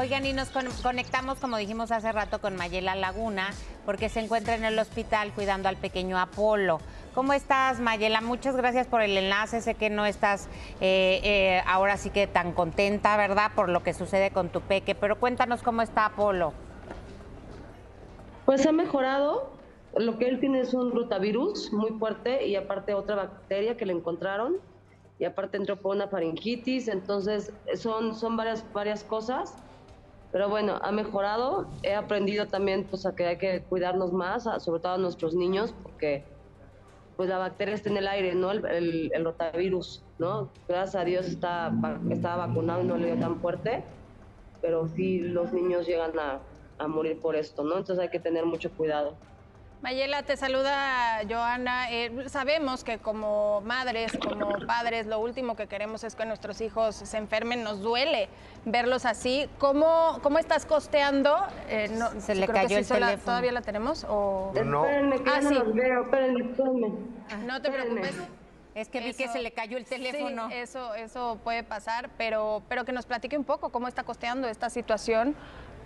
Oigan, y nos conectamos, como dijimos hace rato, con Mayela Laguna, porque se encuentra en el hospital cuidando al pequeño Apolo. ¿Cómo estás, Mayela? Muchas gracias por el enlace. Sé que no estás eh, eh, ahora sí que tan contenta, ¿verdad?, por lo que sucede con tu peque, pero cuéntanos cómo está Apolo. Pues ha mejorado. Lo que él tiene es un rotavirus muy fuerte y aparte otra bacteria que le encontraron y aparte entró por una faringitis, entonces son, son varias, varias cosas pero bueno, ha mejorado. He aprendido también pues, a que hay que cuidarnos más, sobre todo a nuestros niños, porque pues la bacteria está en el aire, ¿no? El, el, rotavirus, ¿no? Gracias a Dios está, estaba vacunado y no le dio tan fuerte, pero sí los niños llegan a, a morir por esto, ¿no? Entonces hay que tener mucho cuidado. Mayela, te saluda Joana. Eh, sabemos que como madres, como padres, lo último que queremos es que nuestros hijos se enfermen. Nos duele verlos así. ¿Cómo, cómo estás costeando? Eh, se le cayó el teléfono. ¿Todavía la tenemos? O... No. Espérenme, que ah, no sí. veo. Espérenme, No te preocupes. Es que vi que se le cayó el teléfono. Sí, eso, eso puede pasar, pero, pero que nos platique un poco cómo está costeando esta situación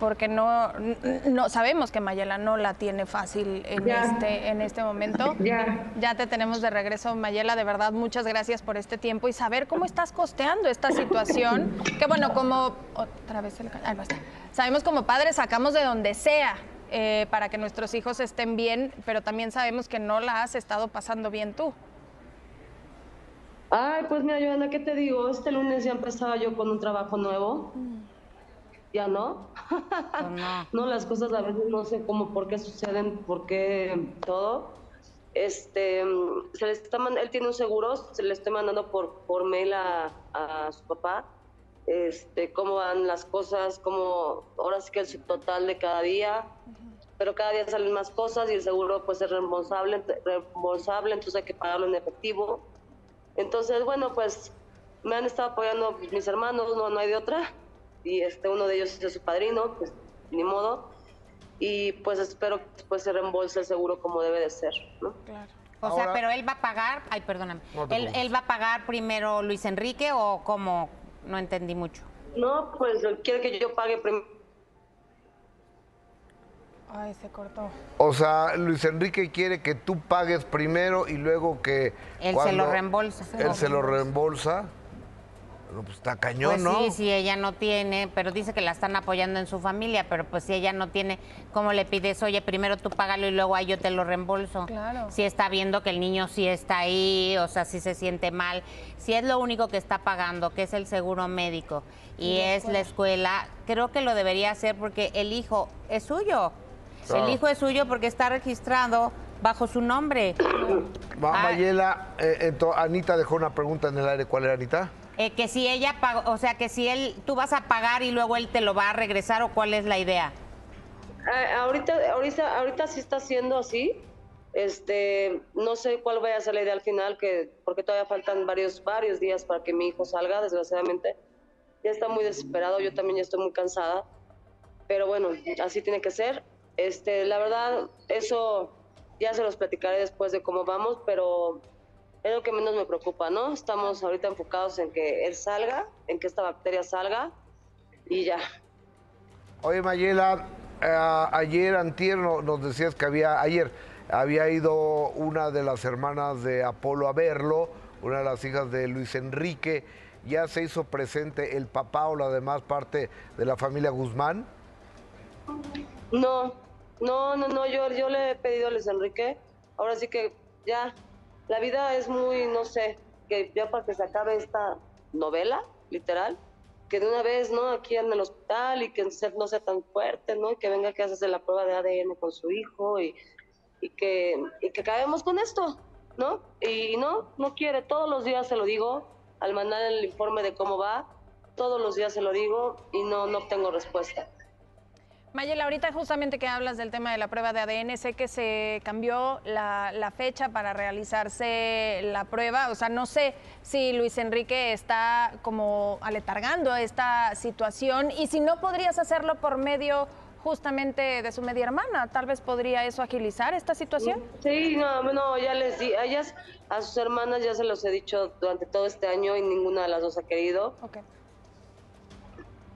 porque no, no sabemos que Mayela no la tiene fácil en este en este momento. Ya. ya te tenemos de regreso, Mayela. De verdad, muchas gracias por este tiempo y saber cómo estás costeando esta situación. Que bueno, como otra vez el, ahí va sabemos como padres sacamos de donde sea eh, para que nuestros hijos estén bien, pero también sabemos que no la has estado pasando bien tú. Ay, pues mira, Joana, ¿qué te digo? Este lunes ya empezaba yo con un trabajo nuevo. Mm ya no. Pues no. las cosas a veces no sé cómo, por qué suceden, por qué todo. Este, se le está, él tiene un seguro, se le está mandando por, por mail a, su papá, este, cómo van las cosas, cómo, ahora sí que el total de cada día, pero cada día salen más cosas y el seguro pues es reembolsable, reembolsable, entonces hay que pagarlo en efectivo. Entonces, bueno, pues me han estado apoyando mis hermanos, no, no hay de otra y este, uno de ellos es su padrino, pues ni modo. Y pues espero que después se reembolse el seguro como debe de ser, ¿no? Claro. O sea, pero él va a pagar, ay, perdóname, él, él, va a pagar primero Luis Enrique o cómo? No entendí mucho. No, pues quiere que yo pague primero. Ay, se cortó. O sea, Luis Enrique quiere que tú pagues primero y luego que... Él se lo reembolsa. Él se lo reembolsa. Pues está cañón, pues ¿no? Sí, sí, ella no tiene, pero dice que la están apoyando en su familia, pero pues si ella no tiene, ¿cómo le pides? Oye, primero tú págalo y luego ahí yo te lo reembolso. Claro. Si está viendo que el niño sí está ahí, o sea, si se siente mal, si es lo único que está pagando, que es el seguro médico y, es la escuela, creo que lo debería hacer porque el hijo es suyo. El hijo es suyo porque está registrado bajo su nombre. Mayela, eh, Anita dejó una pregunta en el aire. ¿Cuál era, Anita? Eh, que si ella pagó, o sea, que si él, tú vas a pagar y luego él te lo va a regresar o cuál es la idea. Ah, ahorita, ahorita, ahorita sí está siendo así. Este, no sé cuál vaya a ser la idea al final, que porque todavía faltan varios, varios días para que mi hijo salga, desgraciadamente. Ya está muy desesperado, yo también ya estoy muy cansada. Pero bueno, así tiene que ser. Este, la verdad, eso ya se los platicaré después de cómo vamos, pero es lo que menos me preocupa, ¿no? Estamos ahorita enfocados en que él salga, en que esta bacteria salga y ya. Oye, Mayela, eh, ayer, antier, nos decías que había, ayer, había ido una de las hermanas de Apolo a verlo, una de las hijas de Luis Enrique. ¿Ya se hizo presente el papá o la demás parte de la familia Guzmán? No, no, no, no, yo, yo le he pedido a Luis Enrique, ahora sí que ya la vida es muy, no sé, que ya para que se acabe esta novela, literal, que de una vez, ¿no? Aquí en el hospital y que no sea tan fuerte, ¿no? Y que venga que haces la prueba de ADN con su hijo y, y, que, y que acabemos con esto, ¿no? Y no, no quiere, todos los días se lo digo, al mandar el informe de cómo va, todos los días se lo digo y no, no obtengo respuesta. Mayela, ahorita justamente que hablas del tema de la prueba de ADN, sé que se cambió la, fecha para realizarse la prueba. O sea, no sé si Luis Enrique está como aletargando esta situación y si no podrías hacerlo por medio justamente de su media hermana. Tal vez podría eso agilizar esta situación. Sí, no, no ya les di, a ellas, a sus hermanas ya se los he dicho durante todo este año y ninguna de las dos ha querido. Okay.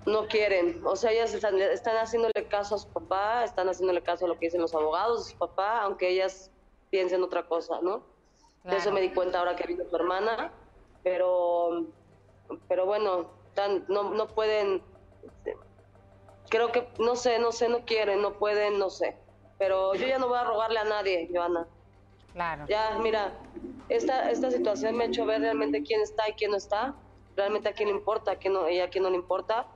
No quieren. O sea, ellas están, están, haciéndole caso a su papá, están haciéndole caso a lo que dicen los abogados de su papá, aunque ellas piensen otra cosa, ¿no? De eso me di cuenta ahora que vino su hermana, pero, pero bueno, no, no pueden, creo que, no sé, no sé, no quieren, no pueden, no sé. Pero yo ya no voy a rogarle a nadie, Joana. Claro. Ya, mira, esta, esta situación me ha hecho ver realmente quién está y quién no está, realmente a quién le importa, a quién no, y a quién no le importa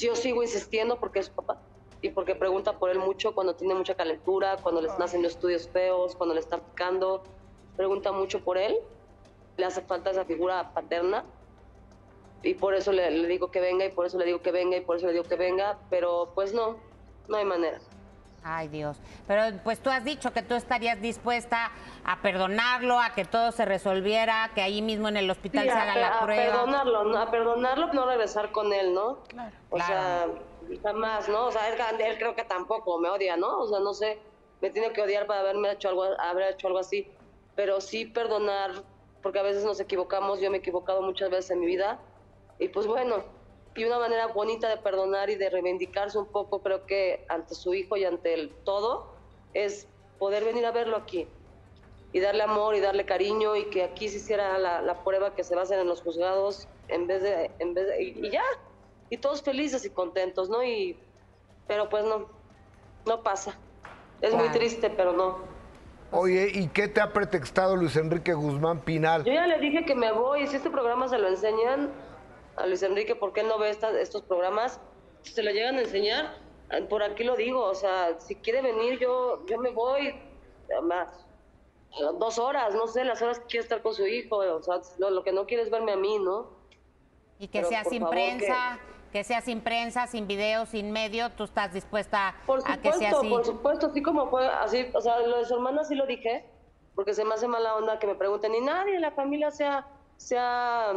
yo sigo insistiendo porque es su papá y porque pregunta por él mucho cuando tiene mucha calentura, cuando le están haciendo estudios feos, cuando le están picando, pregunta mucho por él, le hace falta esa figura paterna y por eso le, le digo que venga y por eso le digo que venga y por eso le digo que venga, pero pues no, no hay manera. Ay, Dios. Pero pues tú has dicho que tú estarías dispuesta a perdonarlo, a que todo se resolviera, que ahí mismo en el hospital se haga la prueba. A perdonarlo, a perdonarlo, no regresar con él, ¿no? Claro. O sea, jamás, ¿no? O sea, él, creo que tampoco me odia, ¿no? O sea, no sé, me tiene que odiar para haberme hecho algo, haber hecho algo así. Pero sí perdonar, porque a veces nos equivocamos, yo me he equivocado muchas veces en mi vida. Y pues bueno, y una manera bonita de perdonar y de reivindicarse un poco, creo que ante su hijo y ante el todo, es poder venir a verlo aquí y darle amor y darle cariño y que aquí se hiciera la, prueba que se va a hacer en los juzgados en vez de, en vez de, y, ya, y todos felices y contentos, ¿no? Y, pero pues no, no pasa. Es muy triste, pero no. Oye, ¿y qué te ha pretextado Luis Enrique Guzmán Pinal? Yo ya le dije que me voy, si este programa se lo enseñan, a Luis Enrique por qué no ve estos programas, se lo llegan a enseñar, por aquí lo digo, o sea, si quiere venir yo, yo me voy más dos horas, no sé, las horas que quiere estar con su hijo, o sea, lo, que no quiere es verme a mí, ¿no? Y que sea sin prensa, que... sea sin prensa, sin video, sin medio, tú estás dispuesta a que sea así. Por supuesto, así como fue, así, o sea, lo de su hermana sí lo dije, porque se me hace mala onda que me pregunten, y nadie en la familia sea, sea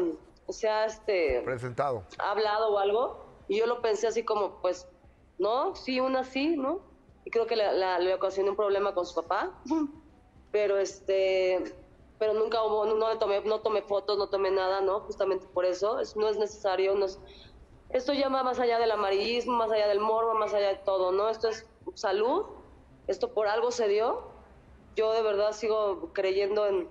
se ha este, presentado, hablado o algo, y yo lo pensé así como, pues, no, sí, una sí, ¿no? Y creo que le ocasionó un problema con su papá, pero este, pero nunca hubo, no, le tomé, no tomé fotos, no tomé nada, ¿no? Justamente por eso, no es necesario, no esto ya va más allá del amarillismo, más allá del morbo, más allá de todo, ¿no? Esto es salud, esto por algo se dio, yo de verdad sigo creyendo en,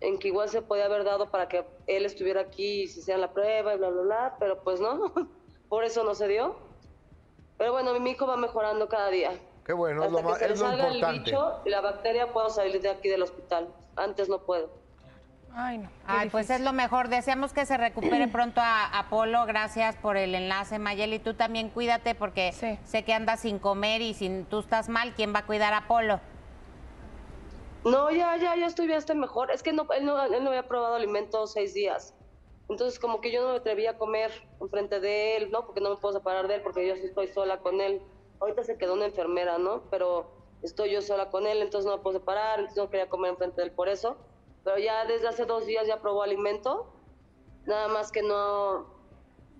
en que igual se podía haber dado para que él estuviera aquí y se hiciera la prueba y bla, bla, bla, pero pues no, por eso no se dio. Pero bueno, mi hijo va mejorando cada día. Qué bueno, es lo, más, es lo importante. El bicho y la bacteria puedo salir de aquí del hospital. Antes no puedo. Ay, no. Ay, pues es lo mejor. Deseamos que se recupere pronto a Apolo. Gracias por el enlace, Mayeli. Tú también cuídate porque sé que andas sin comer y si tú estás mal, ¿quién va a cuidar a Apolo? No, ya, ya, ya estoy, mejor. Es que no, él, no, él no había probado alimentos seis días. Entonces, como que yo no me atrevía a comer enfrente de él, ¿no? Porque no me puedo separar de él, porque yo estoy sola con él. Ahorita se quedó una enfermera, ¿no? Pero estoy yo sola con él, entonces no me puedo separar, entonces no quería comer enfrente de él por eso. Pero ya desde hace dos días ya probó alimento, nada más que no,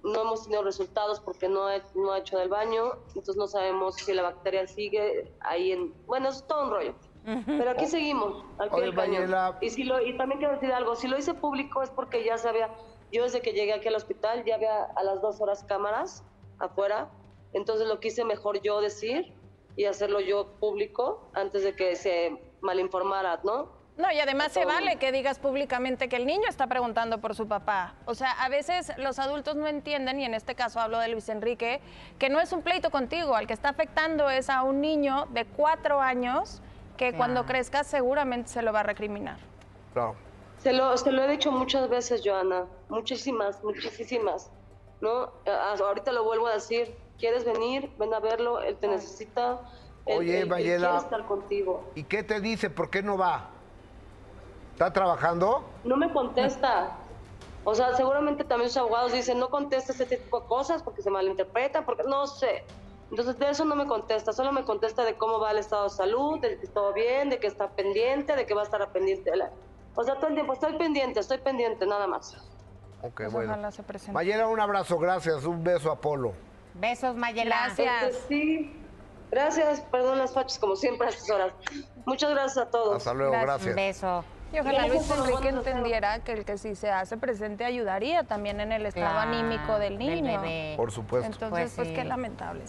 no hemos tenido resultados porque no, no ha hecho del baño, entonces no sabemos si la bacteria sigue ahí en... Bueno, es todo un rollo. Pero aquí seguimos, aquí el Y, si lo, y también quiero decir algo, si lo hice público es porque ya sabía, yo desde que llegué aquí al hospital ya había a las dos horas cámaras afuera, entonces lo quise mejor yo decir y hacerlo yo público antes de que se malinformara, ¿no? No, y además se vale que digas públicamente que el niño está preguntando por su papá. O sea, a veces los adultos no entienden, y en este caso hablo de Luis Enrique, que no es un pleito contigo, al que está afectando es a un niño de cuatro años que cuando crezca seguramente se lo va a recriminar. Claro. Se lo, se lo he dicho muchas veces, Joana, muchísimas, muchísimas, ¿no? ahorita lo vuelvo a decir, ¿quieres venir? Ven a verlo, él te necesita. Oye, Mayela, estar contigo. ¿y qué te dice? ¿Por qué no va? ¿Está trabajando? No me contesta. O sea, seguramente también sus abogados dicen, no contestes este tipo de cosas porque se malinterpretan, porque no sé. Entonces de eso no me contesta, solo me contesta de cómo va el estado de salud, de que todo bien, de que está pendiente, de que va a estar pendiente. O sea, todo el tiempo estoy pendiente, estoy pendiente, nada más. Ok, pues bueno. Mayela, un abrazo, gracias, un beso, Apolo. Besos, Mayela. Gracias. Este, sí, gracias, perdón las fachas como siempre a estas horas. Muchas gracias a todos. Hasta luego, gracias. Un beso. Y ojalá Luis Enrique entendiera que el que si se hace presente ayudaría también en el estado anímico del niño. Por supuesto. Entonces, pues, pues qué lamentable.